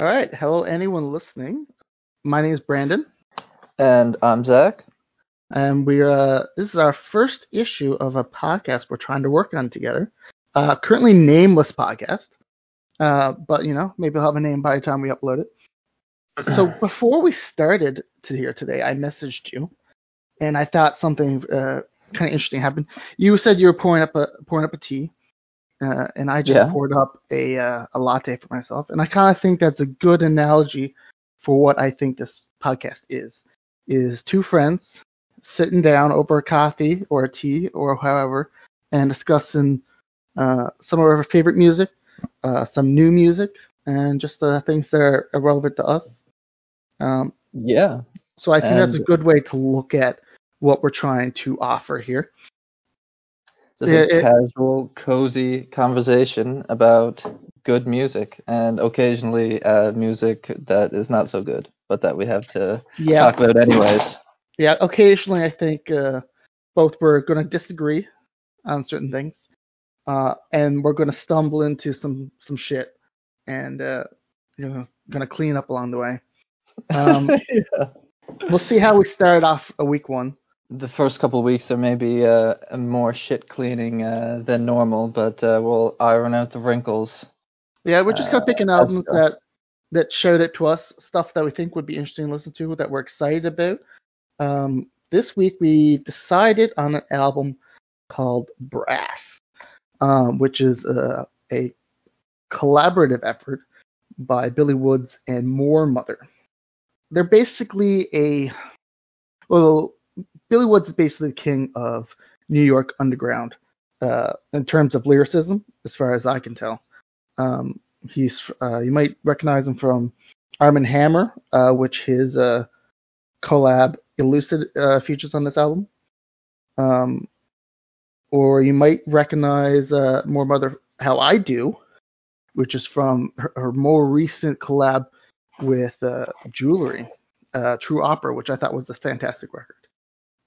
All right. Hello, anyone listening. My name is Brandon, And I'm Zach. and we're uh, this is our first issue of a podcast we're trying to work on together. Uh, currently nameless podcast, uh, but you know maybe we'll have a name by the time we upload it. So before we started to here today, I messaged you, and I thought something uh, kind of interesting happened. You said you were pouring up a pouring up a tea, uh, and I just Yeah. poured up a uh, a latte for myself, and I kind of think that's a good analogy for what I think this podcast is. Is two friends sitting down over a coffee or a tea or however, and discussing uh, some of our favorite music, uh, some new music, and just the things that are relevant to us. Um, Yeah. so I think that's a good way to look at what we're trying to offer here. Just Yeah, a it- casual, cozy conversation about good music and occasionally uh, music that is not so good, but that we have to Yeah, talk about anyways. yeah. Occasionally, I think uh, both we're going to disagree on certain things, uh, and we're going to stumble into some some shit, and uh, you know, going to clean up along the way. Um, Yeah. we'll see how we start off a week one. The first couple of weeks there may be uh, more shit cleaning uh, than normal, but uh, we'll iron out the wrinkles. Yeah, we're just kind of Uh, picking as albums that that showed it to us, stuff that we think would be interesting to listen to, that we're excited about. Um, this week we decided on an album called Brass, um, which is uh, a collaborative effort by Billy Woods and Moor Mother. They're basically a well, Billy Woods is basically the king of New York underground uh, in terms of lyricism, as far as I can tell. Um, he's uh, you might recognize him from Armand Hammer, uh, which his uh, collab Elucid uh, features on this album. Um, or you might recognize uh, Moor Mother How I Do, which is from her, her more recent collab with Jewelry, True Opera, which I thought was a fantastic record.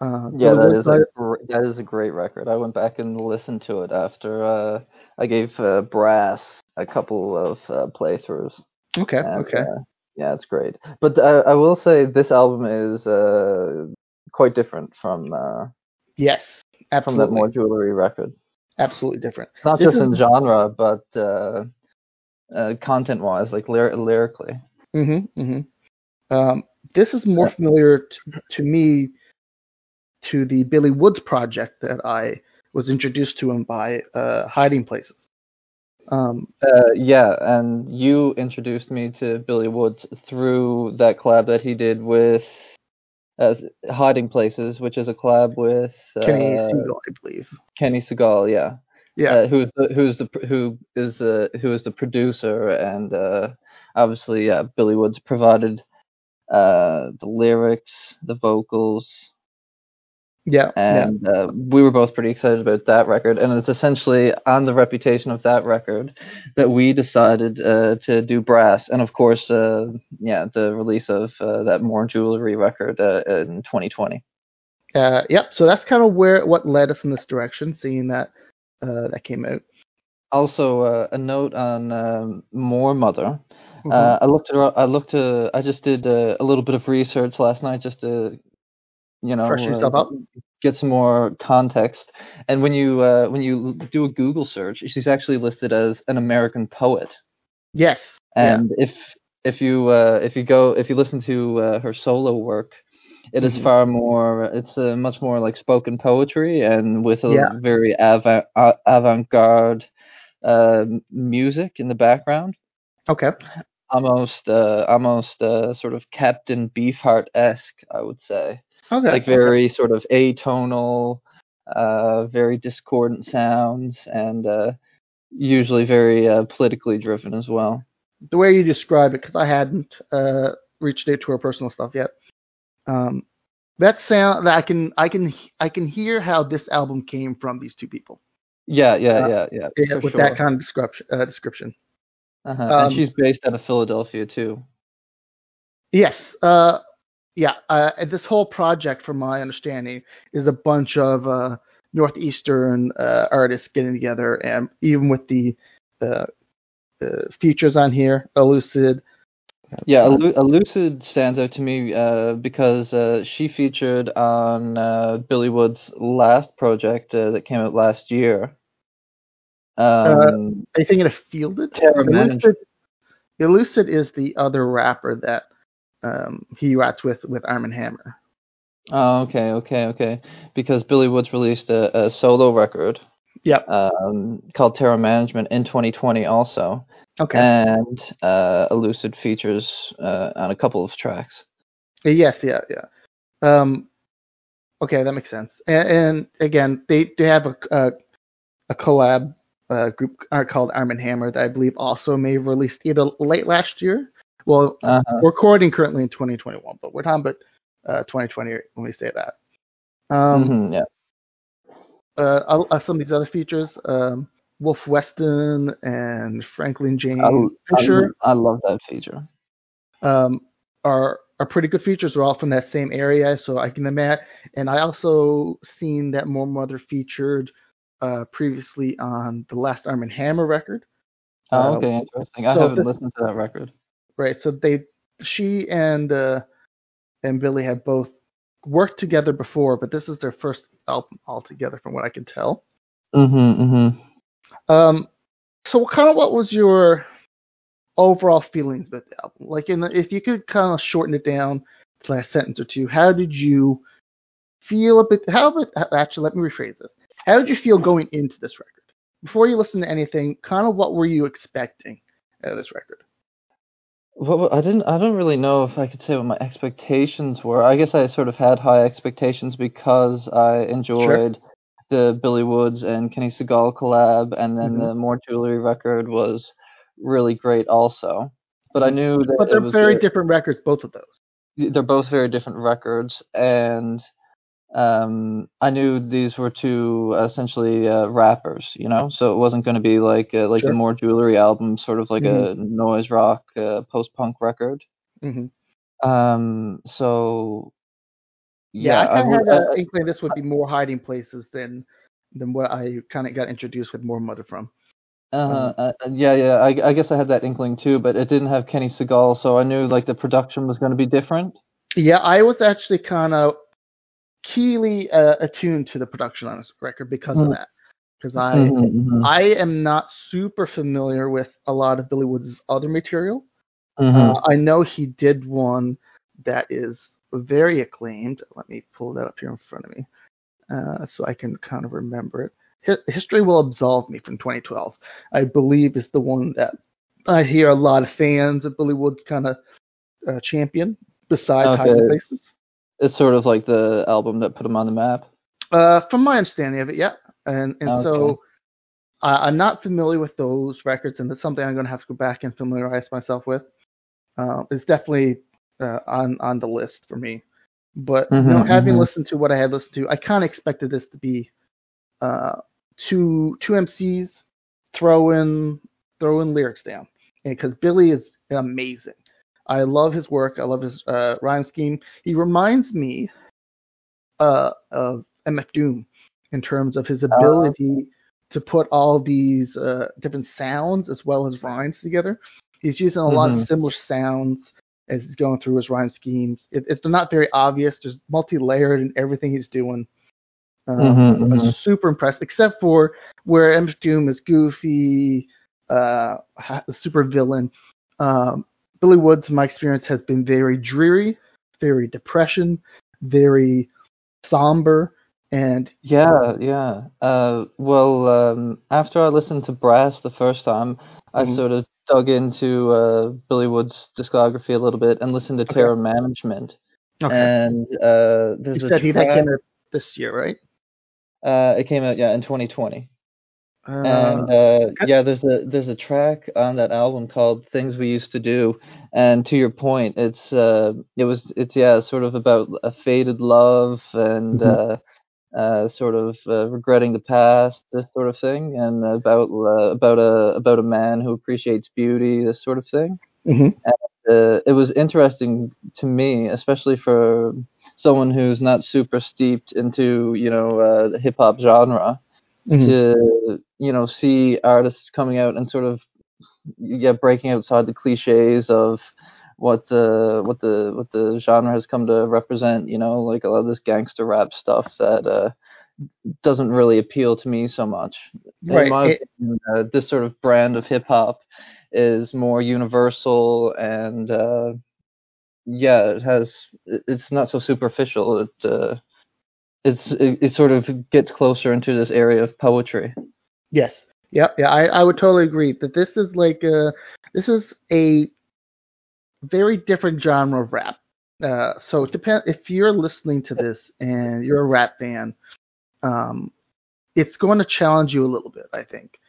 Uh, Yeah, that is a that is a great record. I went back and listened to it after uh, I gave uh, Brass a couple of uh, playthroughs. okay, and, okay. uh, yeah, it's great. But uh, I will say this album is uh, quite different from uh, yes, from absolutely, that Moor Jewelry record. absolutely different. Not This just is- in genre, but uh, uh, content-wise, like lyr- lyrically. Mm-hmm. mm-hmm. Um, this is more familiar t- to me to the Billy Woods project that I was introduced to him by uh, Hiding Places. Um, Uh, yeah, and you introduced me to Billy Woods through that collab that he did with uh, Hiding Places, which is a collab with uh, Kenny Siegel, I believe. Kenny Segal, yeah. Yeah, uh, who's the who's the who is uh, who is the producer and uh, obviously yeah, Billy Woods provided uh, the lyrics, the vocals, yeah, yeah. and uh, we were both pretty excited about that record. And it's essentially on the reputation of that record that we decided uh, to do Brass, and of course, uh, yeah, the release of uh, that Moor Jewelry record uh, in 2020. Uh, yep. So that's kind of where what led us in this direction, seeing that uh, that came out. Also, uh, a note on um, Moor Mother. Mhm. Uh, I looked at I looked uh, I just did uh, a little bit of research last night just to you know Freshen uh, yourself up? get some more context. And when you uh, when you do a Google search, she's actually listed as an American poet. yes. Yeah. And if if you uh, if you go if you listen to uh, her solo work, it is Mhm. far more. It's uh, much more like spoken poetry and with a Yeah. very avant uh, avant garde uh, music in the background Okay. almost uh almost uh sort of Captain Beefheart esque, I would say. Okay. Like very sort of atonal, uh very discordant sounds and uh usually very uh, politically driven as well. the way you describe it, because I hadn't uh, reached out to her personal stuff yet. Um, that sound that I can I can I can hear how this album came from these two people Yeah, yeah, Uh, yeah, yeah. yeah, with sure. that kind of description. Uh, description. uh-huh. um, and she's based out of Philadelphia too. Yes. Uh, yeah. Uh, this whole project, from my understanding, is a bunch of uh, northeastern uh, artists getting together, and even with the uh, uh, features on here, Elucid, Yeah, Elu- Elucid stands out to me uh, because uh, she featured on uh, Billy Wood's last project uh, that came out last year. Um, Are you thinking of Fielded? Elucid is the other rapper that um, he rats with with Armand Hammer. Oh, okay, okay, okay. Because Billy Woods released a, a solo record Yep. um, called Terror Management in 2020 also. Okay. And uh, Elucid features uh, on a couple of tracks. yes. Yeah. Yeah. Um. Okay, that makes sense. And, and again, they they have a a, a collab uh, group uh, called Armand Hammer that I believe also may have released either late last year. Well, Uh-huh. we're recording currently in 2021, but we're talking about uh, 2020 when we say that. Um, Mhm, yeah. uh, uh, some of these other features, um, Wolf Weston and Franklin James I, I, Fisher, I love that feature. um, are are pretty good features. They're all from that same area, so I can imagine. And I also seen that Moor Mother featured uh, previously on the last Armand Hammer record. Oh, Uh, okay, interesting. I so haven't listened to that record. Right? So they, she and uh, and Billy have both worked together before, but this is their first album all together, from what I can tell. Mm-hmm, mm-hmm. Um, so kind of what was your overall feelings about the album? Like, in the, if you could kind of shorten it down to a sentence or two, how did you feel about? How about actually? Let me rephrase this. How did you feel going into this record? Before you listened to anything, kind of what were you expecting out of this record? Well, I didn't. I don't really know if I could say what my expectations were. I guess I sort of had high expectations because I enjoyed the Billy Woods and Kenny Segal collab, and then Mhm. the Moor Jewelry record was really great also. But I knew that But it they're was very a- different records, both of those. they're both very different records, and um, I knew these were two essentially uh, rappers, you know. So it wasn't going to be like uh, like Sure. the Moor Jewelry album, sort of like a noise rock, uh, post punk record. Mm-hmm. Um, so Yeah, yeah, I kind of had an inkling this would be more hiding places than than what I kind of got introduced with Moor Mother from. Uh-huh. Uh, yeah, yeah. I, I guess I had that inkling too, but it didn't have Kenny Segal, so I knew like the production was going to be different. Yeah, I was actually kind of keenly uh, attuned to the production on this record because of Mhm. that. Because I Mhm, mhm, I am not super familiar with a lot of Billy Woods' other material. Uh, I know he did one that is very acclaimed. Let me pull that up here in front of me uh, so I can kind of remember it. Hi- History Will Absolve Me from 2012, I believe, is the one that I hear a lot of fans of Billy Woods kind of uh, champion, besides Hiding Okay. Places. It's sort of like the album that put him on the map. Uh, from my understanding of it, yeah. And and Okay. so I, I'm not familiar with those records, and it's something I'm going to have to go back and familiarize myself with. Uh, it's definitely uh, on on the list for me. But you know, Mhm, having mhm. listened to what I had listened to, I kind of expected this to be uh, two two MCs throwing throwing lyrics down, because Billy is amazing. I love his work. I love his uh, rhyme scheme. He reminds me uh, of MF Doom in terms of his ability to put all these uh, different sounds as well as rhymes together. He's using a lot of Mhm. similar sounds as he's going through his rhyme schemes. It, it's not very obvious. There's multi-layered in everything he's doing. Um, Mhm, I'm mhm. super impressed, except for where MF Doom is goofy, uh, super villain. Um, Billy Woods, my experience, has been very dreary, very depression, very somber, and Yeah, yeah. Uh, well, um, after I listened to Brass the first time, I Mhm. sort of dug into uh, Billy Wood's discography a little bit and listened to Okay. Terror Management. okay. And uh, you a said he that came out this year, right? Uh, it came out yeah in 2020. Uh, and uh, yeah, there's a there's a track on that album called "Things We Used to Do," and to your point, it's uh, it was it's yeah, sort of about a faded love and Mhm. uh, uh, sort of uh, regretting the past, this sort of thing, and about uh, about a about a man who appreciates beauty, this sort of thing. mhm. Uh, it was interesting to me, especially for someone who's not super steeped into you know uh, the hip hop genre Mhm. to you know see artists coming out and sort of yeah breaking outside the cliches of what uh, what the what the genre has come to represent. You know, like a lot of this gangster rap stuff that uh, doesn't really appeal to me so much. Right, In my it- opinion, uh, this sort of brand of hip hop is more universal and uh, yeah, it has. It's not so superficial. It uh, it's it, it sort of gets closer into this area of poetry. Yes. Yeah, yeah, I, I would totally agree that this is like a this is a very different genre of rap. Uh, so it depend if you're listening to this and you're a rap fan, um, it's going to challenge you a little bit, I think.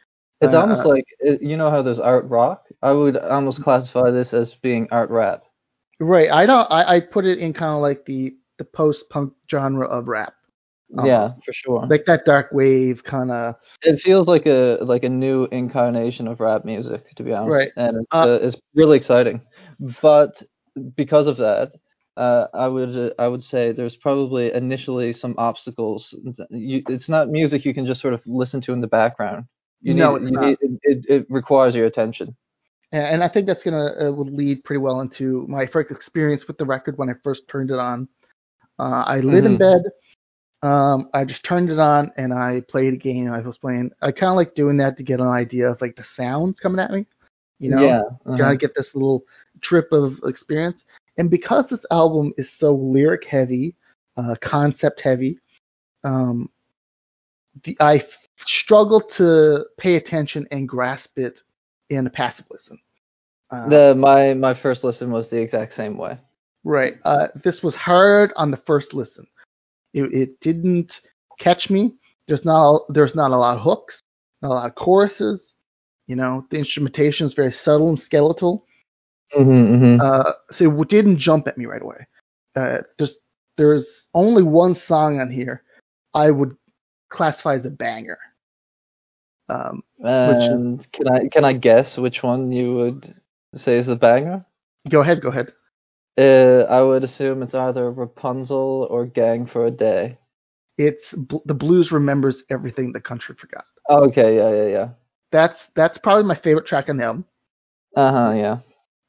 It's Uh, almost like you know how there's art rock. I would almost classify this as being art rap. Right. I don't. I, I put it in kind of like the the post punk genre of rap, Um, yeah, for sure. like that dark wave kind of. It feels like a like a new incarnation of rap music, to be honest. Right. And it's, Uh, uh, it's really exciting. But because of that, uh, I would uh, I would say there's probably initially some obstacles. You, it's not music you can just sort of listen to in the background. You No, need, it's you not. need- it, it, requires your attention. and I think that's gonna uh, lead pretty well into my first experience with the record when I first turned it on. Uh, I lit in Mhm. bed. Um, I just turned it on and I played a game. I was playing. I kind of like doing that to get an idea of like the sounds coming at me. You know, yeah. uh-huh. of get this little trip of experience. And because this album is so lyric heavy, uh, concept heavy, um, the, I f- struggle to pay attention and grasp it in a passive listen. Uh, The my my first listen was the exact same way. right. Uh, this was hard on the first listen. It, it didn't catch me. There's not there's not a lot of hooks, not a lot of choruses. You know, the instrumentation is very subtle and skeletal. Mm-hmm, mm-hmm. Uh, so it didn't jump at me right away. Uh, there's there's only one song on here I would classify as a banger. Um, which is- and can I can I guess which one you would say is the banger? go ahead, go ahead. Uh, I would assume it's either Rapunzel or Gang for a Day. It's bl- the blues remembers everything the country forgot. Okay, yeah, yeah, yeah. That's that's probably my favorite track on them. Uh huh, yeah.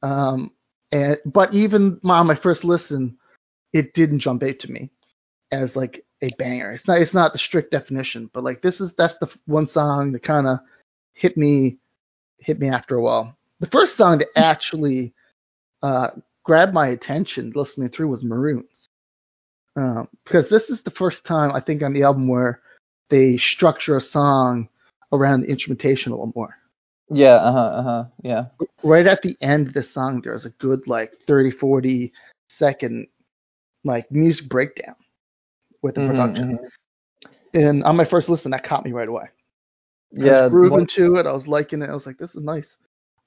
Um, and but even on my first listen, it didn't jump out to me as like a banger. It's not it's not the strict definition, but like this is that's the one song that kind of hit me hit me after a while. The first song that actually uh, grabbed my attention listening through was Maroons, um, because this is the first time I think on the album where they structure a song around the instrumentation a little more Yeah, uh huh, uh huh, yeah. right at the end of the song there's a good like 30 40 second like music breakdown with the Mhm, production mhm. and on my first listen that caught me right away I Yeah, was grooving what, to it i was liking it i was like this is nice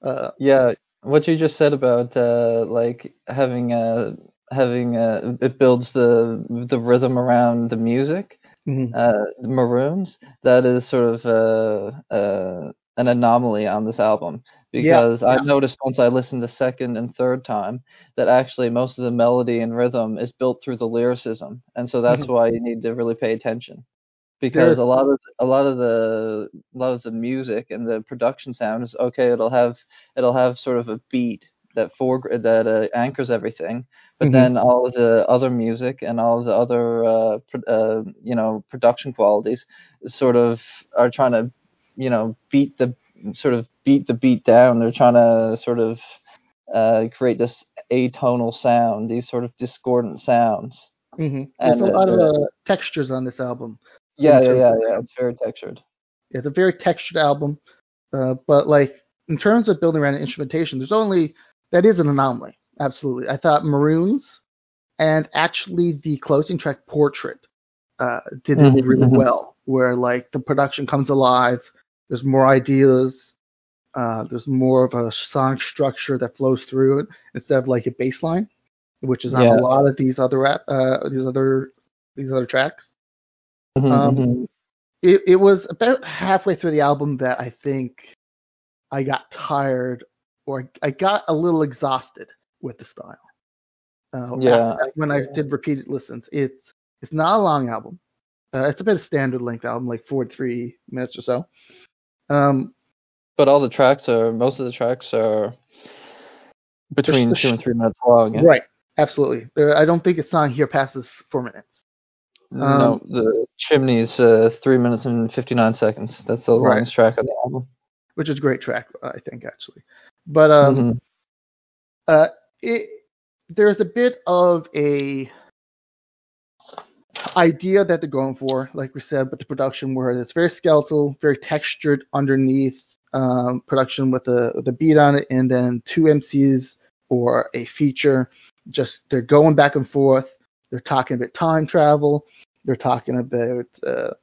uh yeah. What you just said about uh, like having uh having uh it builds the the rhythm around the music. mhm. uh, Maroons, that is sort of uh, uh, an anomaly on this album because I yeah. noticed once I listened the second and third time that actually most of the melody and rhythm is built through the lyricism, and so that's Mhm. why you need to really pay attention because There's- a lot of a lot of the a lot of the music and the production sound is okay. It'll have it'll have sort of a beat that for that uh, anchors everything, but Mhm. then all of the other music and all of the other uh, pro- uh, you know production qualities sort of are trying to you know beat the sort of beat the beat down. They're trying to sort of uh, create this atonal sound, these sort of discordant sounds. Mhm. there's And a lot of uh, textures on this album Yeah, yeah, yeah, yeah. It's very textured. it's a very textured album uh, but like in terms of building around instrumentation there's only that is an anomaly absolutely i thought maroons and actually the closing track portrait uh, did it Mhm, really mhm. well where like the production comes alive there's more ideas uh, there's more of a song structure that flows through it instead of like a bass line which is on Yeah. a lot of these other uh, these other these other tracks Mhm, Um, mhm. it, it was about halfway through the album that I think I got tired or I got a little exhausted with the style. Uh, Yeah, after- when I did repeated listens, it's it's not a long album. Uh, it's about a standard length album, like four three minutes or so. Um, But all the tracks are most of the tracks are between the two and three minutes long. Yeah. Right. Absolutely. There, I don't think a song here passes four minutes. No, Um, the Chimneys uh, three minutes and fifty nine seconds. That's the Right. longest track on the album. which is a great track, I think actually. But um, Mhm. uh, it, there's a bit of a idea that they're going for, like we said, with the production where it's very skeletal, very textured underneath um, production with the the beat on it, and then two MCs or a feature. Just they're going back and forth. They're talking about time travel. They're talking about uh,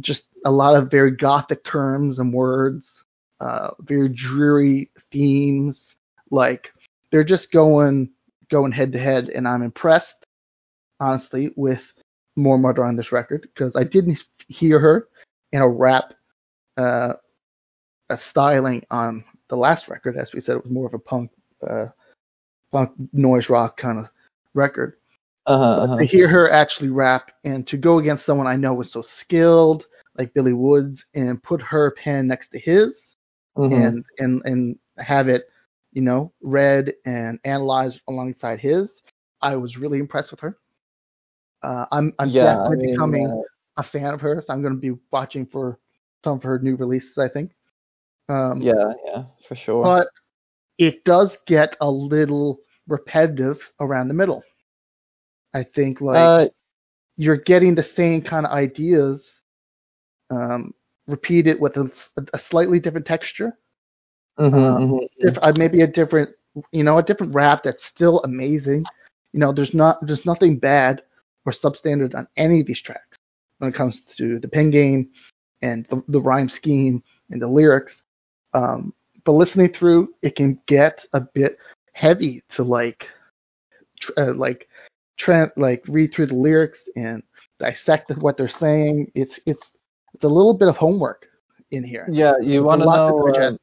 just a lot of very gothic terms and words, uh, very dreary themes. Like they're just going going head to head, and I'm impressed, honestly, with Moor Mother on this record because I didn't hear her in a rap uh, a styling on the last record. As we said, it was more of a punk uh, punk noise rock kind of record. Uh-huh, But uh-huh. to hear her actually rap and to go against someone I know was so skilled, like Billy Woods, and put her pen next to his Mhm. and and and have it, you know, read and analyzed alongside his, I was really impressed with her. Uh, I'm I'm yeah, I definitely mean, becoming uh, a fan of hers. I'm going to be watching for some of her new releases. I think. Um, yeah, yeah, for sure. but it does get a little repetitive around the middle. I think like uh, you're getting the same kind of ideas um, repeated with a, a slightly different texture, mhm, um, mhm. diff- uh, maybe a different, you know, a different rap that's still amazing. You know, there's not there's nothing bad or substandard on any of these tracks when it comes to the pen game and the, the rhyme scheme and the lyrics. Um, but listening through, it can get a bit heavy to like, tr- uh, like, tra- like read through the lyrics and dissect what they're saying. It's it's it's a little bit of homework in here. Yeah, you want to know? um,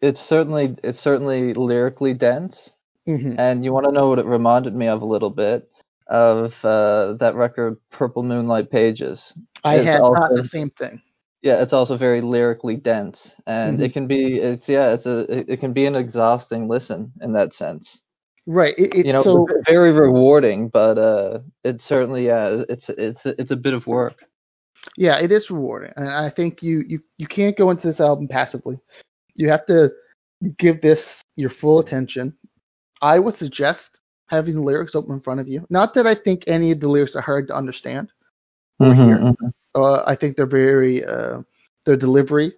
it's certainly it's certainly lyrically dense, Mhm. and you want to know what it reminded me of a little bit of uh, that record, Purple Moonlight Pages. I It's had also- the same thing. Yeah, it's also very lyrically dense, and Mhm. it can be it's yeah, it's a it, it can be an exhausting listen in that sense. Right. It, it's you know, so very rewarding, but uh, it's certainly yeah, it's it's it's a bit of work. yeah, it is rewarding, and I think you you you can't go into this album passively. You have to give this your full attention. I would suggest having the lyrics open in front of you. Not that I think any of the lyrics are hard to understand. Mhm, here. mhm. Uh, I think they're very uh, their delivery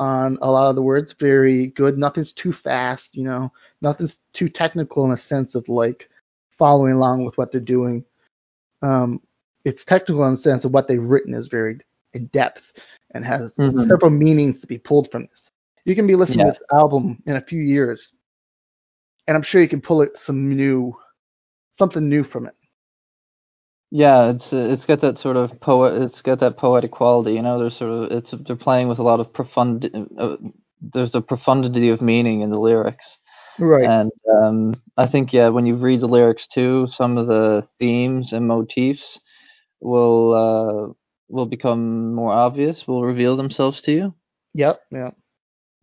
on a lot of the words very good. Nothing's too fast, you know. Nothing's too technical in a sense of like following along with what they're doing. Um, it's technical in the sense of what they've written is very in depth and has Mhm. several meanings to be pulled from this. You can be listening Yeah. to this album in a few years, and I'm sure you can pull it some new, something new from it. Yeah, it's it's got that sort of poet. It's got that poetic quality. You know, there's sort of it's they're playing with a lot of profund. Uh, there's a profundity of meaning in the lyrics, Right. and um, I think yeah, when you read the lyrics too, some of the themes and motifs will uh, will become more obvious. Will reveal themselves to you. yep. Yeah.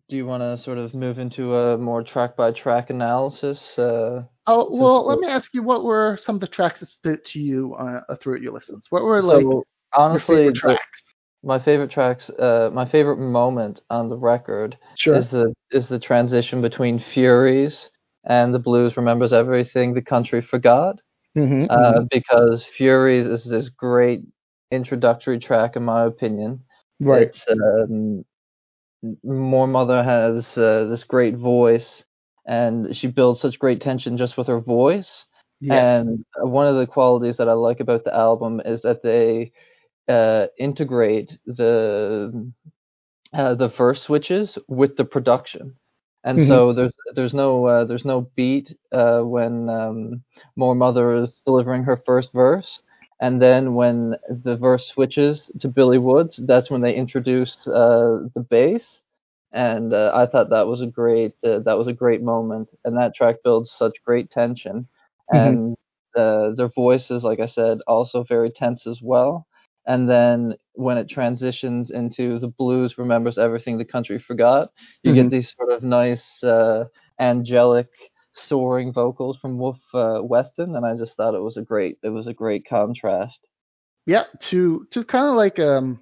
Do you want to sort of move into a more track by track analysis? Uh, Oh well, let me ask you, what were some of the tracks that stood to you uh, throughout your listens? What were like so honestly, favorite tracks? my favorite tracks, uh, my favorite moment on the record Sure. is the is the transition between Furies and the blues remembers everything the country forgot. hmm Uh, because Furies is this great introductory track, in my opinion. right. It's um, Moor Mother has uh, this great voice, and she builds such great tension just with her voice. Yes. And one of the qualities that I like about the album is that they uh, integrate the uh, the verse switches with the production. And Mhm. so there's there's no uh, there's no beat uh, when um, Moor Mother is delivering her first verse, and then when the verse switches to Billy Woods, that's when they introduce uh, the bass. And uh, I thought that was a great uh, that was a great moment, and that track builds such great tension, Mhm. and uh, their voices, like I said, also very tense as well. And then when it transitions into the blues remembers everything the country forgot, you Mhm. get these sort of nice uh, angelic soaring vocals from Wolf uh, Weston, and I just thought it was a great it was a great contrast. Yeah, to to kind of like um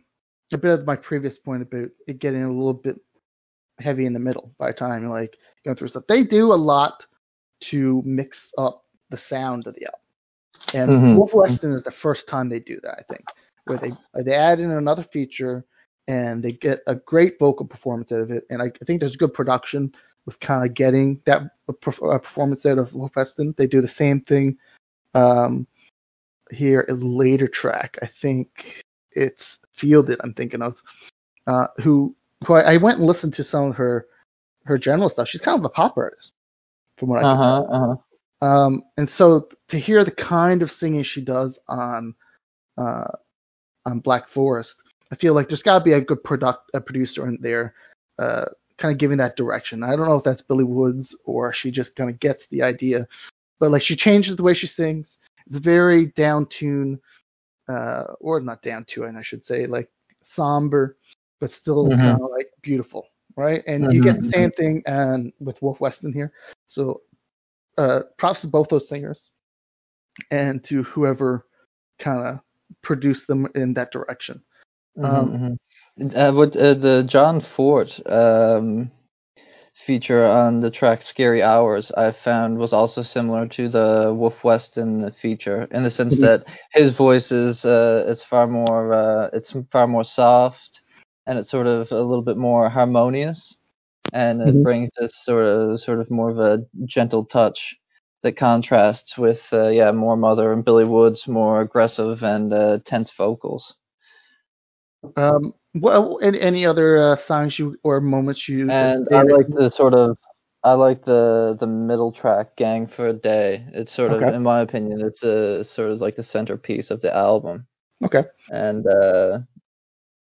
a bit of my previous point about it getting a little bit heavy in the middle by the time you're like going through stuff. They do a lot to mix up the sound of the album. And Mhm. Wolf Weston is the first time they do that, I think, where they they add in another feature and they get a great vocal performance out of it. And I, I think there's good production with kind of getting that performance out of Wolf Weston. They do the same thing um, here in later track. I think it's Fielded. I'm thinking of uh, who who I, I went and listened to some of her her general stuff. She's kind of a pop artist, from what I Uh can huh. Uh huh. um, and so to hear the kind of singing she does on uh, on Black Forest, I feel like there's got to be a good product a producer in there, uh, kind of giving that direction. I don't know if that's Billy Woods or she just kind of gets the idea, but like she changes the way she sings. It's very down tune, uh, or not down tune, I should say, like somber, but still Mhm. kind of like beautiful, right? And you get the Mhm, same thing and with Wolf Weston here. So uh, props to both those singers and to whoever kind of produced them in that direction. Um, Mhm, mhm. Uh, what uh, the John Fort um, feature on the track "Scary Hours" I found was also similar to the Wolf Weston feature in the sense Mhm. that his voice is uh, it's far more uh, it's far more soft and it's sort of a little bit more harmonious and it Mhm. brings this sort of sort of more of a gentle touch that contrasts with uh, yeah Moor Mother and Billy Woods more aggressive and uh, tense vocals. Um, well, any, any other uh, songs you or moments you and I like the sort of I like the the middle track "Gang for a Day." It's sort of, in my opinion, it's a sort of like the centerpiece of the album, okay. and uh,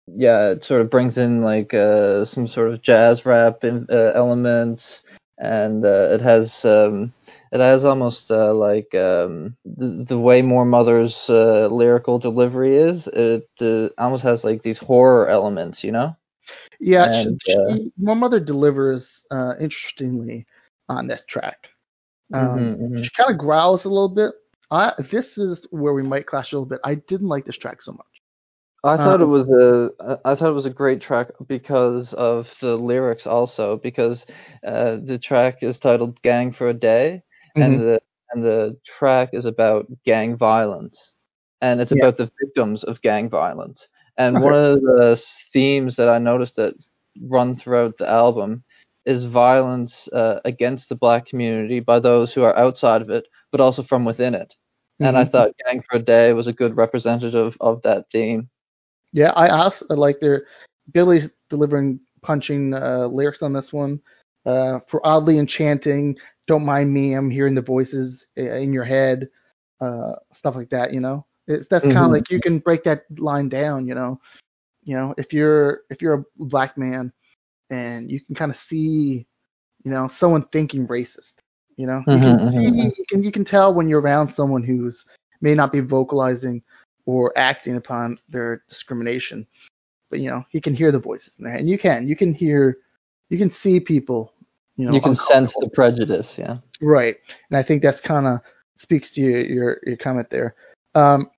yeah, it sort of brings in like uh, some sort of jazz rap in, uh, elements, and uh, it has um, it has almost uh, like um, the, the way Moor Mother's uh, lyrical delivery is. It uh, almost has like these horror elements, you know. Yeah, And, she, uh, she, my mother delivers uh, interestingly on this track. Um, Mhm, mhm. She kind of growls a little bit. I, this is where we might clash a little bit. I didn't like this track so much. I thought Uh, it was a I thought it was a great track because of the lyrics also because uh, the track is titled "Gang for a Day" and Mhm. the and the track is about gang violence and it's Yeah. about the victims of gang violence and Okay. one of the themes that I noticed that run throughout the album is violence uh, against the black community by those who are outside of it but also from within it and I Mhm. thought "Gang for a Day" was a good representative of that theme. Yeah, I also like their Billy's delivering punching uh, lyrics on this one. Uh, for oddly enchanting, don't mind me, I'm hearing the voices in your head, uh, stuff like that. You know, it's that's kind of like you can break that line down. You know, you know if you're if you're a black man and you can kind of see, you know, someone thinking racist. You know, you can Mhm, see, mhm, you can you can tell when you're around someone who's may not be vocalizing or acting upon their discrimination. But you know, he can hear the voices in there, and you can you can hear, you can see people. You know, you can sense the prejudice, yeah. right, and I think that's kind of speaks to your your, your comment there. Um,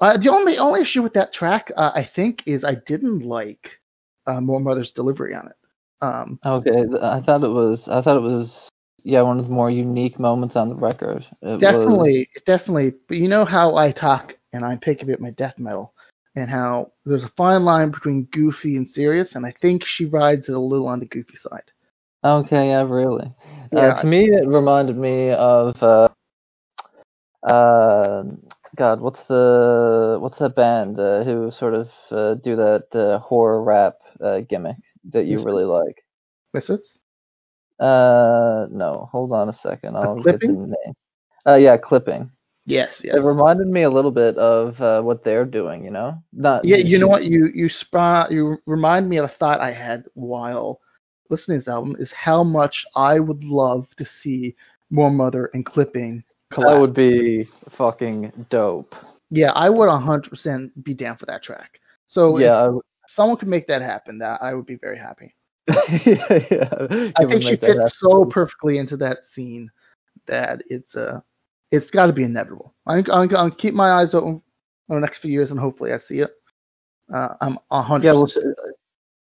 uh, the only only issue with that track, uh, I think, is I didn't like uh, Moor Mother's delivery on it. Um, Okay, I thought it was I thought it was yeah, one of the more unique moments on the record. It was definitely, definitely. But you know how I talk and I pick about my death metal, and how there's a fine line between goofy and serious, and I think she rides it a little on the goofy side. Okay, yeah, really. Yeah. Uh, to me it reminded me of uh uh God, what's the what's that band uh, who sort of uh, do that uh, horror rap uh, gimmick that you Misfits? really like? Misfits? Uh no, hold on a second. I'll get the name. Uh yeah, clipping. Yes, yes. It reminded me a little bit of uh, what they're doing, you know? Not Yeah, you know what? You you spot you remind me of a thought I had while listening to this album is how much I would love to see Moor Mother and Clipping That would be fucking dope. yeah, I would 100% be down for that track. So yeah, if someone could make that happen, that I would be very happy. yeah, yeah. I think she fits so perfectly into that scene. that it's uh it's got to be inevitable. I'm, I'm gonna keep my eyes open for the next few years, and hopefully I see it. Uh, I'm a hundred. Yeah, well,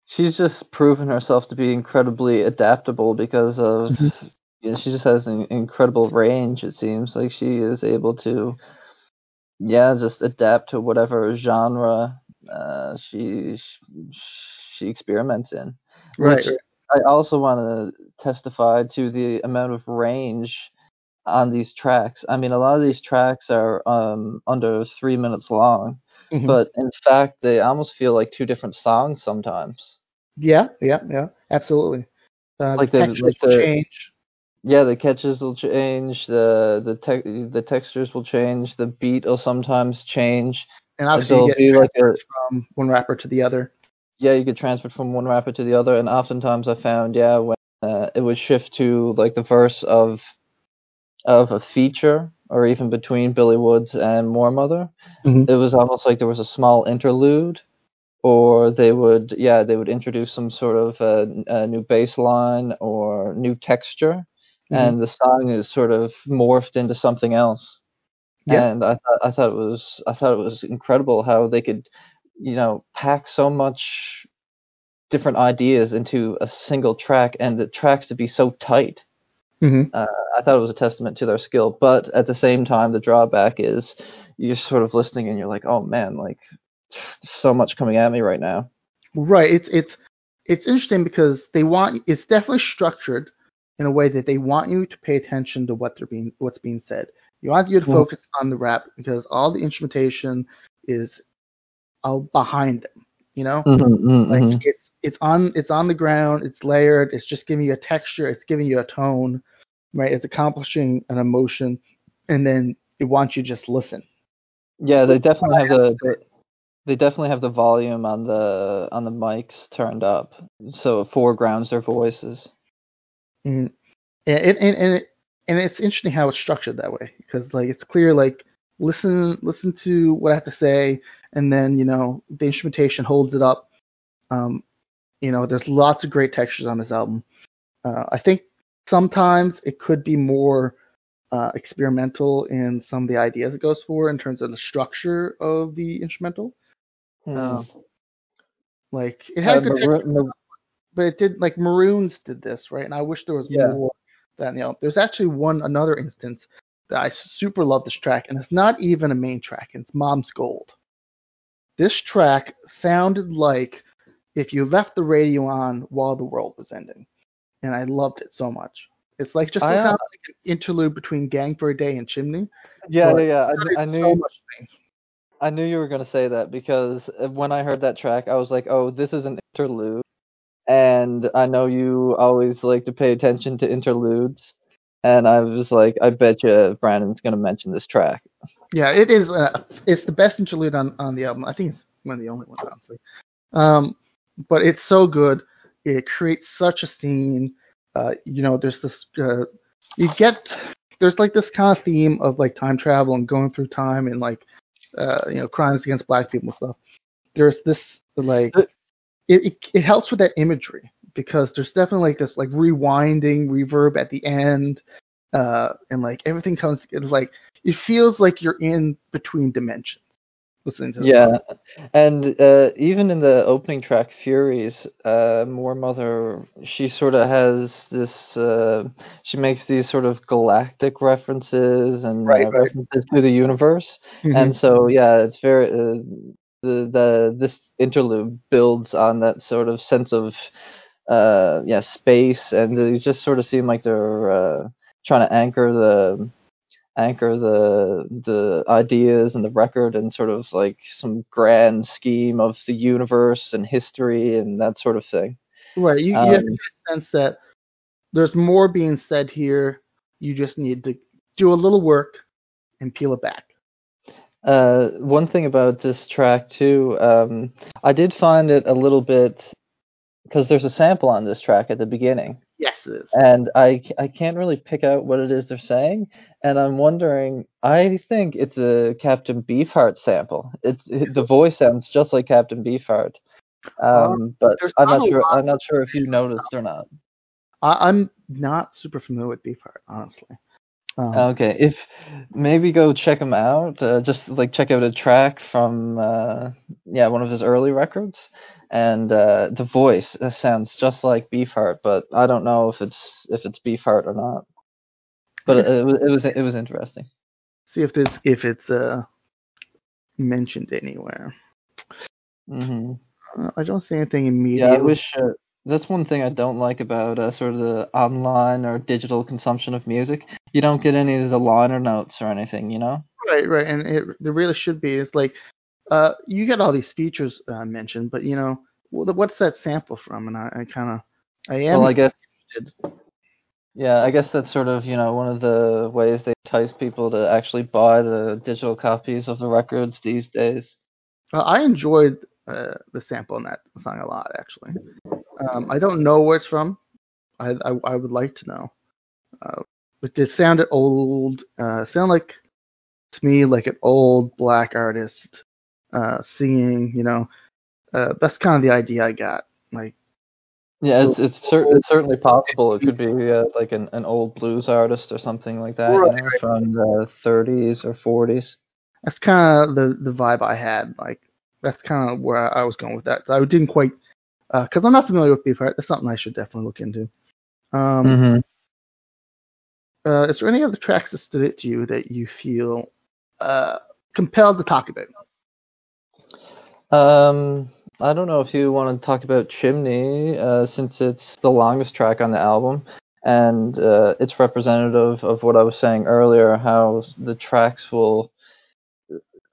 she's just proven herself to be incredibly adaptable because of Mhm. you know, she just has an incredible range. It seems like she is able to, yeah, just adapt to whatever genre uh, she she experiments in. right. which I also want to testify to the amount of range on these tracks. I mean, a lot of these tracks are um, under three minutes long, Mhm. but in fact, they almost feel like two different songs sometimes. yeah, yeah, yeah, absolutely. Uh, Like the the- textures like will the- change. Yeah, the catches will change, the the te- the textures will change, the beat will sometimes change. And obviously, there'll you get like a from one rapper to the other. yeah, you get transferred from one rapper to the other, and oftentimes I found yeah when uh, it would shift to like the verse of of a feature, or even between Billy Woods and Moor Mother, Mhm. it was almost like there was a small interlude, or they would yeah they would introduce some sort of uh, a new bass line or new texture, Mhm. and the song is sort of morphed into something else. Yeah. And I thought I thought it was I thought it was incredible how they could, you know, pack so much different ideas into a single track and the tracks to be so tight. Mhm. Uh, I thought it was a testament to their skill, but at the same time, the drawback is you're sort of listening and you're like, oh man, like so much coming at me right now. Right. It's it's it's interesting because they want it's definitely structured in a way that they want you to pay attention to what they're being what's being said. You want you to Mhm. focus on the rap because all the instrumentation is all behind them. You know, Mm-hmm, like it's it's on it's on the ground. It's layered. It's just giving you a texture. It's giving you a tone. Right. It's accomplishing an emotion, and then it wants you to just listen. Yeah, they definitely have the, the they definitely have the volume on the on the mics turned up, so it foregrounds their voices. And and and, and, it, and it's interesting how it's structured that way because like it's clear like listen listen to what I have to say and then you know the instrumentation holds it up. Um, you know, there's lots of great textures on this album. Uh, I think sometimes it could be more uh, experimental in some of the ideas it goes for in terms of the structure of the instrumental. Hmm. Um, like it Uh, had good texture, Maroon- Mar- but it did like Maroons did this right, and I wish there was Yeah. more than you know. There's actually one another instance that I super love this track, and it's not even a main track. It's Mom's Gold. This track sounded like if you left the radio on while the world was ending, and I loved it so much. It's like just I, uh, like an interlude between Gang for a Day and Chimney. yeah, yeah, yeah. I, I knew so. I knew you were gonna say that because uh, when I heard that track, I was like, "Oh, this is an interlude," and I know you always like to pay attention to interludes, and I was like, "I bet you Brandon's gonna mention this track." Yeah, it is. Uh, it's the best interlude on, on the album. I think it's one of the only ones, honestly. Um, but it's so good. It creates such a scene. Uh, you know, there's this. Uh, you get there's like this kind of theme of like time travel and going through time and like uh, you know crimes against black people and stuff. There's this like it, it it helps with that imagery because there's definitely like this like rewinding reverb at the end uh and like everything comes it's like it feels like you're in between dimensions listening to the Yeah, and uh, even in the opening track, Furies, uh, Moor Mother, she sort of has this. Uh, she makes these sort of galactic references and Right, uh, right. references to the universe. Mhm. and so yeah it's very uh, the the this interlude builds on that sort of sense of uh yeah space and they just sort of seem like they're uh trying to anchor the anchor the the ideas and the record and sort of like some grand scheme of the universe and history and that sort of thing. Right you, you have um, a sense that there's more being said here. You just need to do a little work and peel it back. Uh, one thing about this track too, um, I did find it a little bit because there's a sample on this track at the beginning, yes it is and I can't really pick out what it is they're saying, and I'm wondering. I think it's a Captain Beefheart sample. It's it, the voice sounds just like Captain Beefheart, um, but I'm not not sure. I'm not sure if you noticed or not. I, i'm not super familiar with beefheart honestly Um, Okay, if maybe go check him out. Uh, just like check out a track from uh, yeah one of his early records, and uh, the voice uh, sounds just like Beefheart, but I don't know if it's if it's Beefheart or not. But it, it was it was it was interesting. see if this if it's uh mentioned anywhere. hmm Uh, I don't see anything Yeah, immediate. I wish. Uh, that's one thing I don't like about uh, sort of the online or digital consumption of music. You don't get any of the liner notes or anything, you know. Right, right, and it there really should be. It's like, uh, you get all these features uh, mentioned, but you know, what's that sample from? And I, I kind of, I am. Well, I guess. interested. Yeah, I guess that's sort of you know one of the ways they entice people to actually buy the digital copies of the records these days. Uh, I enjoyed uh, the sample in that song a lot, actually. Um, I don't know where it's from. I I, I would like to know. Uh, but it sounded old. Uh, sound like to me like an old black artist uh, singing. You know, uh, that's kind of the idea I got. Like, Yeah, it's it's, cer- it's certainly possible. It could be uh, like an, an old blues artist or something like that, Right, you know, from the 30s or 40s. that's kind of the the vibe I had. Like, that's kind of where I was going with that. I didn't quite because I'm not familiar with Beefheart. That's something I should definitely look into. Um, Mm-hmm. uh, is there any other tracks that stood out to you that you feel uh, compelled to talk about? Um, I don't know if you want to talk about Chimney, uh, since it's the longest track on the album, and uh, it's representative of what I was saying earlier, how the tracks will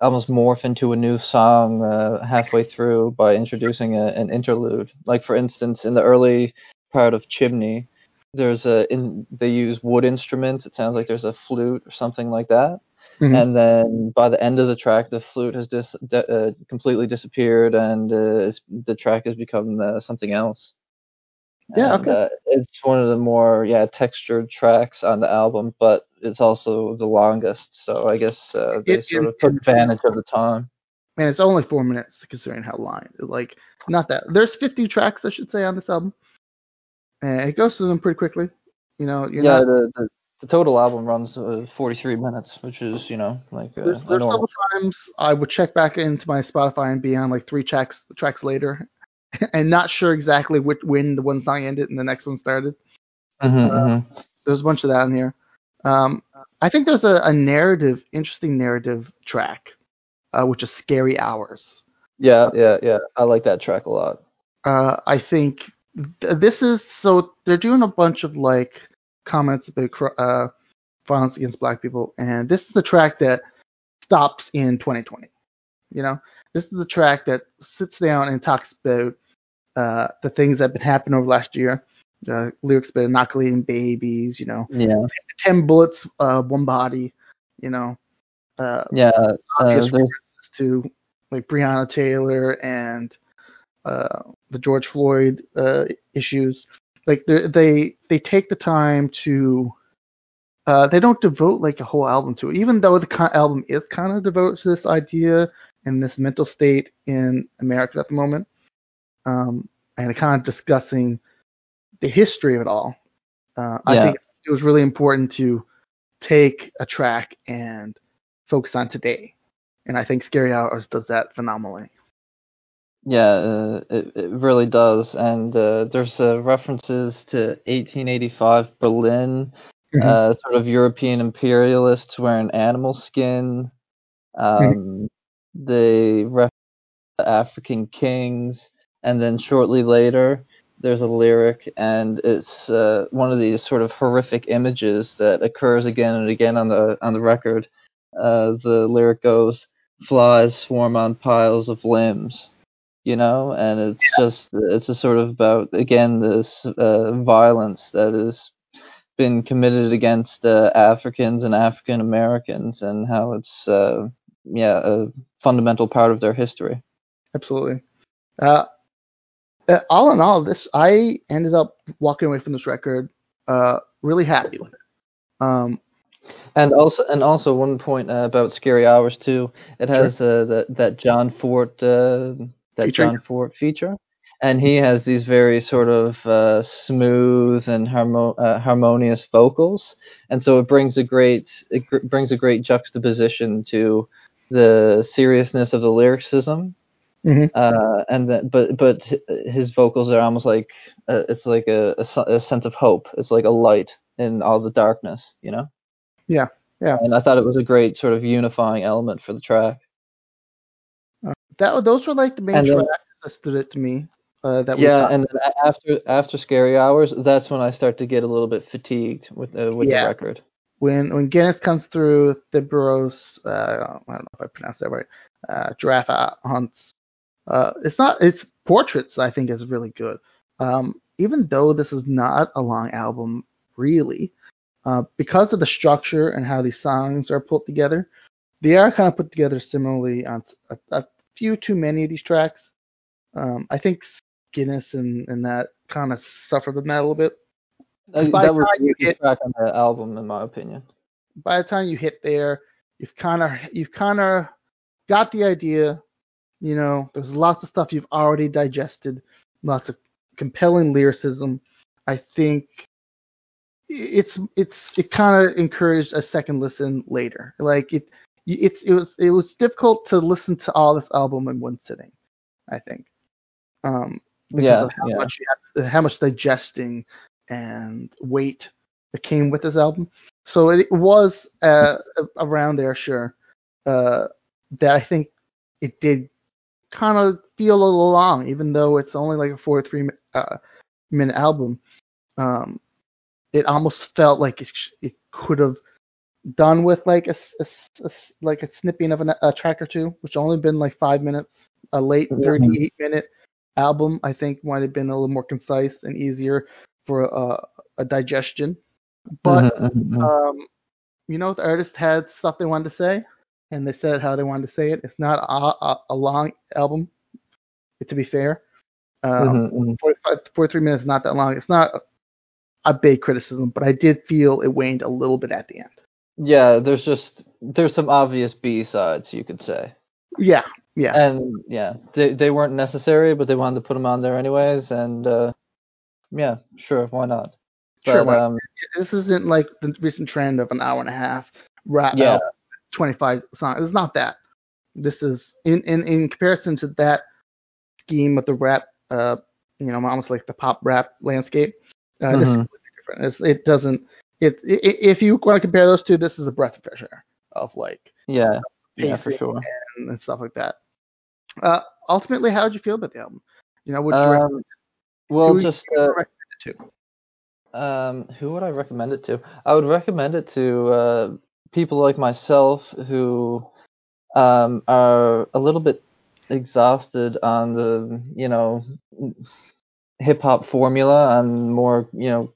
almost morph into a new song uh, halfway through by introducing a, an interlude. Like for instance, in the early part of Chimney, there's a in they use wood instruments. It sounds like there's a flute or something like that. Mhm. And then by the end of the track, the flute has dis- de- uh, completely disappeared, and uh, the track has become uh, something else. Yeah, And, okay. Uh, it's one of the more yeah textured tracks on the album, but it's also the longest. So I guess uh, they It- sort it- of took advantage of the time. Man, it's only four minutes considering how long. Like, not that. There's 50 tracks, I should say, on this album, and it goes through them pretty quickly. You know, you're yeah, not. the, the the total album runs uh, 43 minutes, which is you know like uh, There's, a there's several times I would check back into my Spotify and be on like three tracks tracks later, and not sure exactly which when the one song ended and the next one started. Mhm, uh, mhm. There's a bunch of that in here. Um, I think there's a, a narrative, interesting narrative track, uh, which is "Scary Hours." Yeah, yeah, yeah. I like that track a lot. uh, I think th- this is so they're doing a bunch of like comments about uh, violence against black people, and this is the track that stops in 2020. You know, this is the track that sits down and talks about uh, the things that have been happening over last year. Uh, lyrics about inoculating babies, you know, Yeah, ten bullets, uh, one body, you know, uh, yeah. Uh, obvious references to like Breonna Taylor and uh, the George Floyd uh, issues. Like they they they take the time to. Uh, they don't devote like a whole album to it, even though the co- album is kind of devoted to this idea and this mental state in America at the moment, um, and kind of discussing the history of it all. Uh, I Yeah. think it was really important to take a track and focus on today. And I think Scary Hours does that phenomenally. Yeah, uh, it, it really does. And uh, there's uh, references to 1885 Berlin, Mhm. uh, sort of European imperialists wearing animal skin. Um, They reference the African kings. And then shortly later, there's a lyric, and it's uh, one of these sort of horrific images that occurs again and again on the on the record. Uh, the lyric goes, "Flies swarm on piles of limbs." you know, and it's just it's a sort of about again this uh, violence that has been committed against uh, Africans and African Americans, and how it's uh, yeah a fundamental part of their history. Absolutely. Uh, all in all, this I ended up walking away from this record uh, really happy with it. Um, And also, and also one point uh, about Scary Hours too. It has uh, that that John Fort uh, that Feature. John Fort feature, and he has these very sort of uh, smooth and harmo- uh, harmonious vocals, and so it brings a great it gr- brings a great juxtaposition to the seriousness of the lyricism. Mhm. Uh, and then, but but his vocals are almost like uh, it's like a, a, a sense of hope. It's like a light in all the darkness, you know. Yeah, yeah. And I thought it was a great sort of unifying element for the track. That those were like the main And tracks that stood out to me. Uh, that yeah, and after after Scary Hours, that's when I start to get a little bit fatigued with uh, with Yeah. the record. when when Guinness comes through, Thibodeau's uh, I don't know if I pronounced that right. Uh, Giraffe hunts. Uh, it's not. It's portraits. I think is really good. Um, even though this is not a long album, really, uh, because of the structure and how these songs are put together, they are kind of put together similarly on a few too many of these tracks. Um, I think Guinness and, and that kind of suffered in that a little bit. Uh, by the that was the you get- track on the album, in my opinion. by the time you hit there, you've kind of you've kind of got the idea. You know, there's lots of stuff you've already digested, lots of compelling lyricism. I think it's it's it kind of encouraged a second listen later. Like it, it's it was it was difficult to listen to all this album in one sitting. I think. Um, because Yeah, of how yeah. much how much digesting and weight that came with this album. So it was uh, around there, sure. Uh, that I think it did kind of feel a little long, even though it's only like a 43 mi- uh, minute album. Um, it almost felt like it, sh- it could have done with like a, a a like a snipping of an, a track or two, which only been like five minutes. A late Mhm. 38 minute album, I think, might have been a little more concise and easier for a, a digestion. But Mhm, mhm, mhm. um, you know, the artist had stuff they wanted to say, and they said how they wanted to say it. It's not a, a, a long album, to be fair. Um, Mhm, mhm. 45, 43 minutes is not that long. It's not a, big criticism, but I did feel it waned a little bit at the end. Yeah, there's just there's some obvious B sides you could say, Yeah, yeah, and yeah, they they weren't necessary, but they wanted to put them on there anyways, and uh, yeah, sure, why not? Sure, why- um, this isn't like the recent trend of an hour and a half rap Yeah. album, 25 songs. It's not that. This is in, in in comparison to that scheme of the rap, uh, you know, almost like the pop rap landscape. Uh, This is completely different. It's, it doesn't. It, i i- if you want to compare those two, this is a breath of fresh air of like yeah, yeah, for sure. and, and stuff like that. Uh, ultimately, how did you feel about the album? You know, would you Um, well, just you uh, recommend it to? Um, who would I recommend it to? I would recommend it to uh, people like myself who um, are a little bit exhausted on the you know hip hop formula and more you know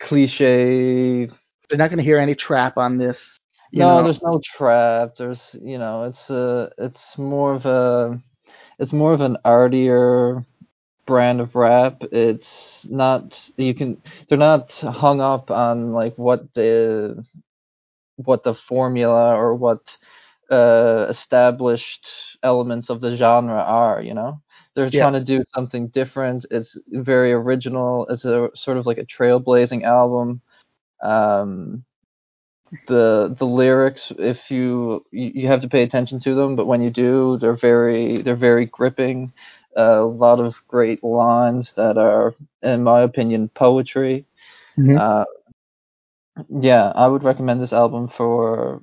cliche. They're not going to hear any trap on this. You no, know? there's no trap. There's you know it's uh it's more of a it's more of an artier brand of rap. It's not you can they're not hung up on like what the what the formula or what uh established elements of the genre are, you know? They're Yeah. trying to do something different. It's very original. It's a sort of like a trailblazing album. Um the the lyrics if you you have to pay attention to them but when you do they're very they're very gripping a lot of great lines that are in my opinion poetry Mhm. uh, yeah i would recommend this album for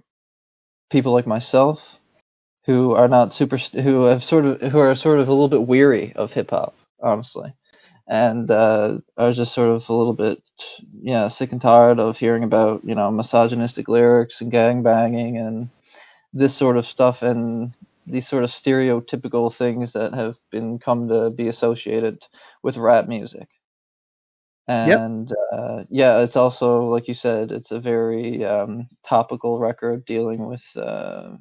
people like myself who are not super who have sort of who are sort of a little bit weary of hip hop honestly and uh, was just sort of a little bit, yeah, sick and tired of hearing about you know misogynistic lyrics and gang banging and this sort of stuff and these sort of stereotypical things that have been come to be associated with rap music. And uh, yeah, it's also like you said, it's a very um, topical record dealing with uh,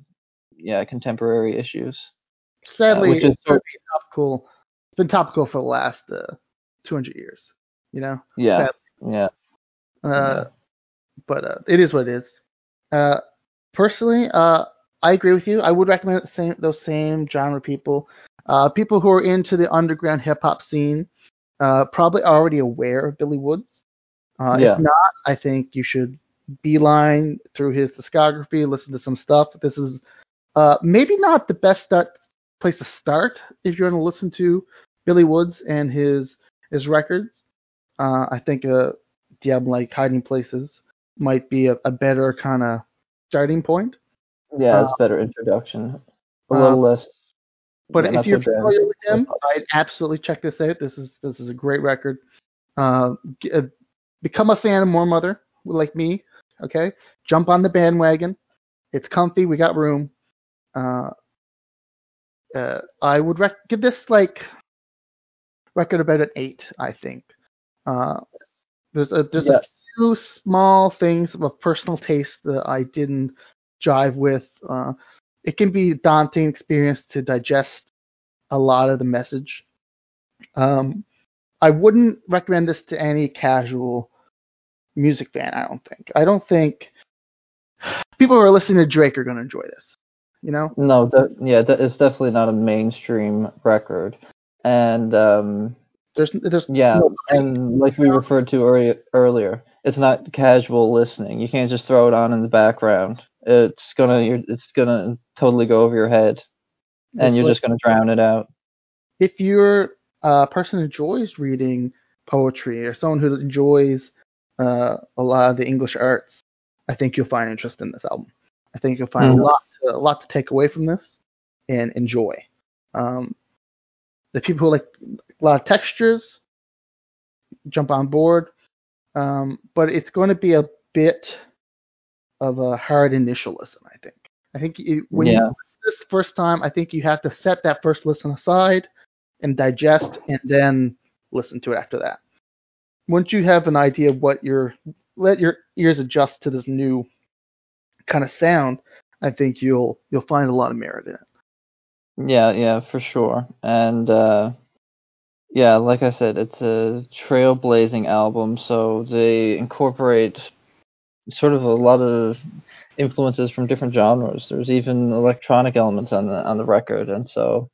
yeah contemporary issues. Sadly, which is it's sort- been topical. It's been topical for the last uh, 200 years. You know, Yeah, Sad- yeah, uh, but uh, it is what it is. Uh, personally, uh, I agree with you. I would recommend same, those same genre people. Uh, people who are into the underground hip hop scene uh, probably already aware of Billy Woods. Uh, Yeah. If not, I think you should beeline through his discography, listen to some stuff. This is uh, maybe not the best start place to start if you're going to listen to Billy Woods and his his records. Uh, I think uh, the album like Hiding Places might be a, a better kind of starting point. Yeah, Uh, it's better introduction. A uh, little less. But yeah, if you're familiar with him, I'd absolutely check this out. This is this is a great record. Uh, g- uh, become a fan of Moor Mother, like me. Okay, jump on the bandwagon. It's comfy. We got room. Uh, uh, I would rec- give this like record about an eight. I think. Uh, there's a there's Yeah. a few small things of a personal taste that I didn't jive with. It can be a daunting experience to digest a lot of the message. Um, I wouldn't recommend this to any casual music fan. I don't think. I don't think people who are listening to Drake are going to enjoy this. You know, No, that, yeah, that, it's definitely not a mainstream record. And um, there's there's yeah, no- and like we referred to earlier, earlier, it's not casual listening. You can't just throw it on in the background. It's gonna, you're, it's gonna totally go over your head, and it's you're like- just gonna drown it out. if you're a person who enjoys reading poetry or someone who enjoys uh, a lot of the English arts, I think you'll find interest in this album. I think you'll find Mhm. a lot to, a lot to take away from this and enjoy. Um, the people who like a lot of textures jump on board, um, but it's going to be a bit of a hard initial listen. I think. I think it, when you this the first time, I think you have to set that first listen aside and digest, and then listen to it after that. Once you have an idea of what your let your ears adjust to this new kind of sound, I think you'll you'll find a lot of merit in it. yeah, yeah, for sure. And uh, yeah, like I said, it's a trailblazing album, so they incorporate sort of a lot of influences from different genres. There's even electronic elements on the on the record, and so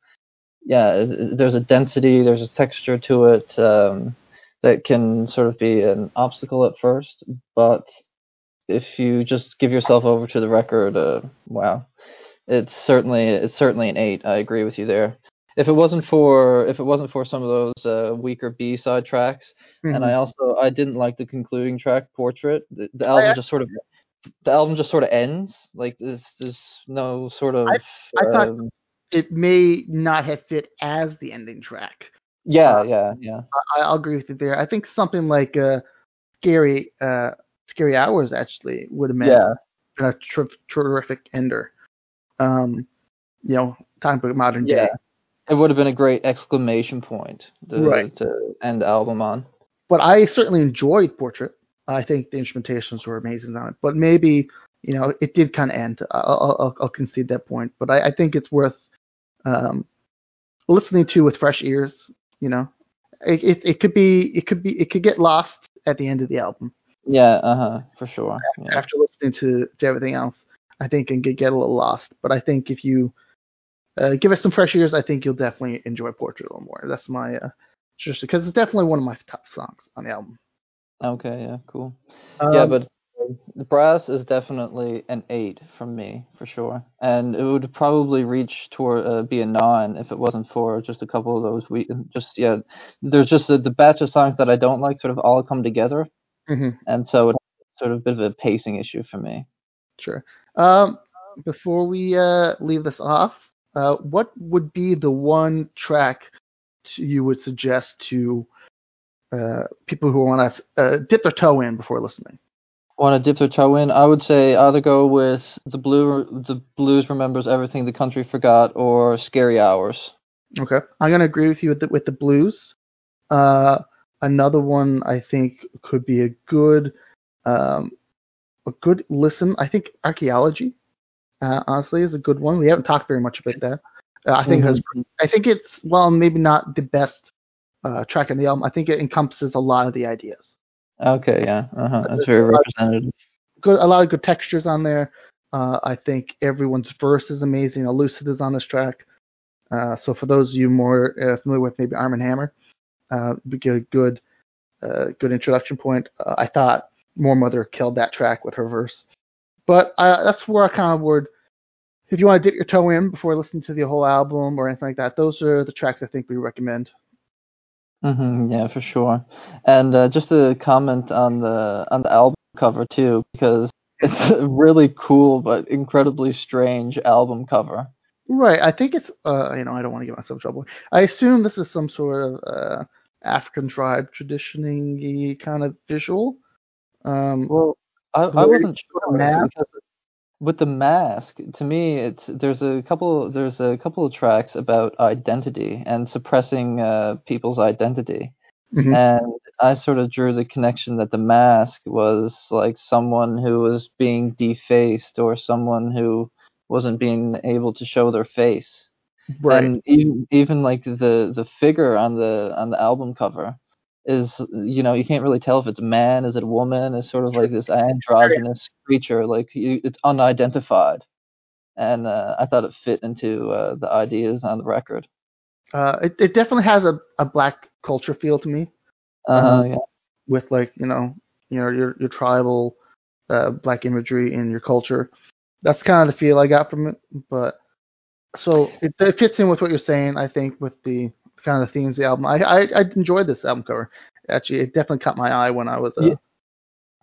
yeah, there's a density, there's a texture to it um, that can sort of be an obstacle at first, but if you just give yourself over to the record, uh, wow, it's certainly it's certainly an eight. I agree with you there. If it wasn't for if it wasn't for some of those uh, weaker B side tracks, and I also I didn't like the concluding track, Portrait. The, the album I- just sort of the album just sort of ends. Like there's there's no sort of I thought- um, it may not have fit as the ending track. yeah uh, yeah yeah I, I'll agree with you there. I think something like uh, scary uh, scary hours actually would have been yeah a ter- terrific ender. Um, you know, talking about modern yeah. day. It would have been a great exclamation point to, Right. to end the album on. But I certainly enjoyed Portrait. I think the instrumentations were amazing on it. But maybe you know it did kind of end. I'll, I'll, I'll concede that point. But I, I think it's worth um, listening to with fresh ears. You know, it, it it could be it could be it could get lost at the end of the album Yeah, uh huh, for sure. Yeah. after listening to, to everything else. I think and get get a little lost. But I think if you uh, give it some fresh ears, I think you'll definitely enjoy Portrait a little more. That's my uh, just because it's definitely one of my top songs on the album. Okay, yeah, cool. yeah, Um, but uh, the brass is definitely an eight from me for sure, and it would probably reach toward uh, be a nine if it wasn't for just a couple of those we just yeah. There's just the, the batch of songs that I don't like sort of all come together, mhm. and so it's sort of a bit of a pacing issue for me. Sure. Um, before we uh, leave this off, uh, what would be the one track you would suggest to uh, people who want to uh, dip their toe in before listening? Want to dip their toe in? I would say either go with the blue, the blues remembers everything the country forgot, or Scary Hours. Okay, I'm gonna agree with you with the, with the blues. Uh, another one I think could be a good um, a good listen. I think archaeology, uh, honestly, is a good one. We haven't talked very much about that. Uh, I think has I think it's well, maybe not the best uh, track in the album. I think it encompasses a lot of the ideas. Okay, yeah, uh-huh. that's very representative. Good, a lot of good textures on there. Uh, I think everyone's verse is amazing. Elucid is on this track. Uh, so for those of you more uh, familiar with maybe Armand Hammer, uh, a good uh, good introduction point. Uh, I thought Moor Mother killed that track with her verse, but uh, that's where I kind of would. If you want to dip your toe in before listening to the whole album or anything like that, those are the tracks I think we recommend. hmm yeah, for sure. And uh, just to comment on the on the album cover too, because it's a really cool but incredibly strange album cover. Right. I think it's uh you know, I don't want to get myself in trouble. I assume this is some sort of uh African tribe traditioning kind of visual. Um Well, I, I wasn't sure mask? with the mask, to me, it's there's a couple there's a couple of tracks about identity and suppressing uh, people's identity. mhm. And I sort of drew the connection that the mask was like someone who was being defaced or someone who wasn't being able to show their face. right. And even even like the the figure on the on the album cover is you know you can't really tell if it's a man, is it a woman? It's sort of like this androgynous creature, like you, it's unidentified. And uh, I thought it fit into uh, the ideas on the record. Uh it, it definitely has a, a black culture feel to me. Uh-huh, Um, yeah. with like, you know, you know, your your tribal uh black imagery in your culture. That's kind of the feel I got from it. But so it, it fits in with what you're saying, I think, with the kind of the themes of the album. I I, I enjoyed this album cover. Actually, it definitely caught my eye when I was uh, Yeah.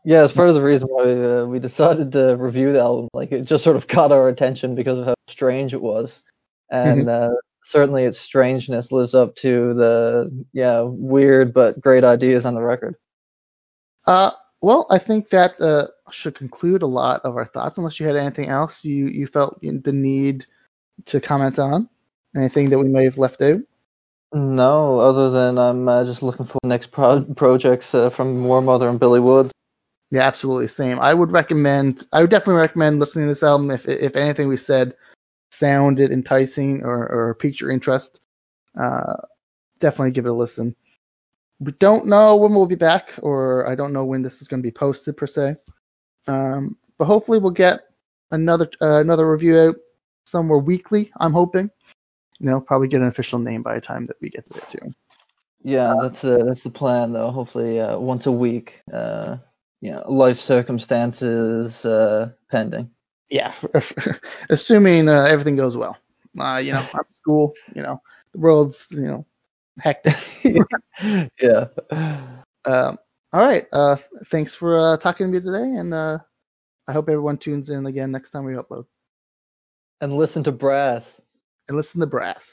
Yeah, it's part of the reason why uh, we decided to review the album. Like, it just sort of caught our attention because of how strange it was, and uh, certainly its strangeness lives up to the yeah weird but great ideas on the record. Uh, well, I think that uh, should conclude a lot of our thoughts. Unless you had anything else you, you felt the need to comment on, anything that we may have left out. No, other than I'm uh, just looking for next pro- projects uh, from Moor Mother and Billy Woods. Yeah, absolutely same. I would recommend. I would definitely recommend listening to this album if if anything we said sounded enticing or, or piqued your interest. Uh, definitely give it a listen. We don't know when we'll be back, or I don't know when this is going to be posted per se. Um, but hopefully we'll get another uh, another review out somewhere weekly. I'm hoping. You know, probably get an official name by the time that we get there too. Yeah, that's uh, that's the plan though. Hopefully, uh, once a week. Uh, you know, life circumstances uh, pending. Yeah, assuming uh, everything goes well. Uh, you know, I'm school. You know, the world's you know hectic. yeah. Um, all right. Uh, thanks for uh, talking to me today, and uh, I hope everyone tunes in again next time we upload And listen to brass. And listen to Brass.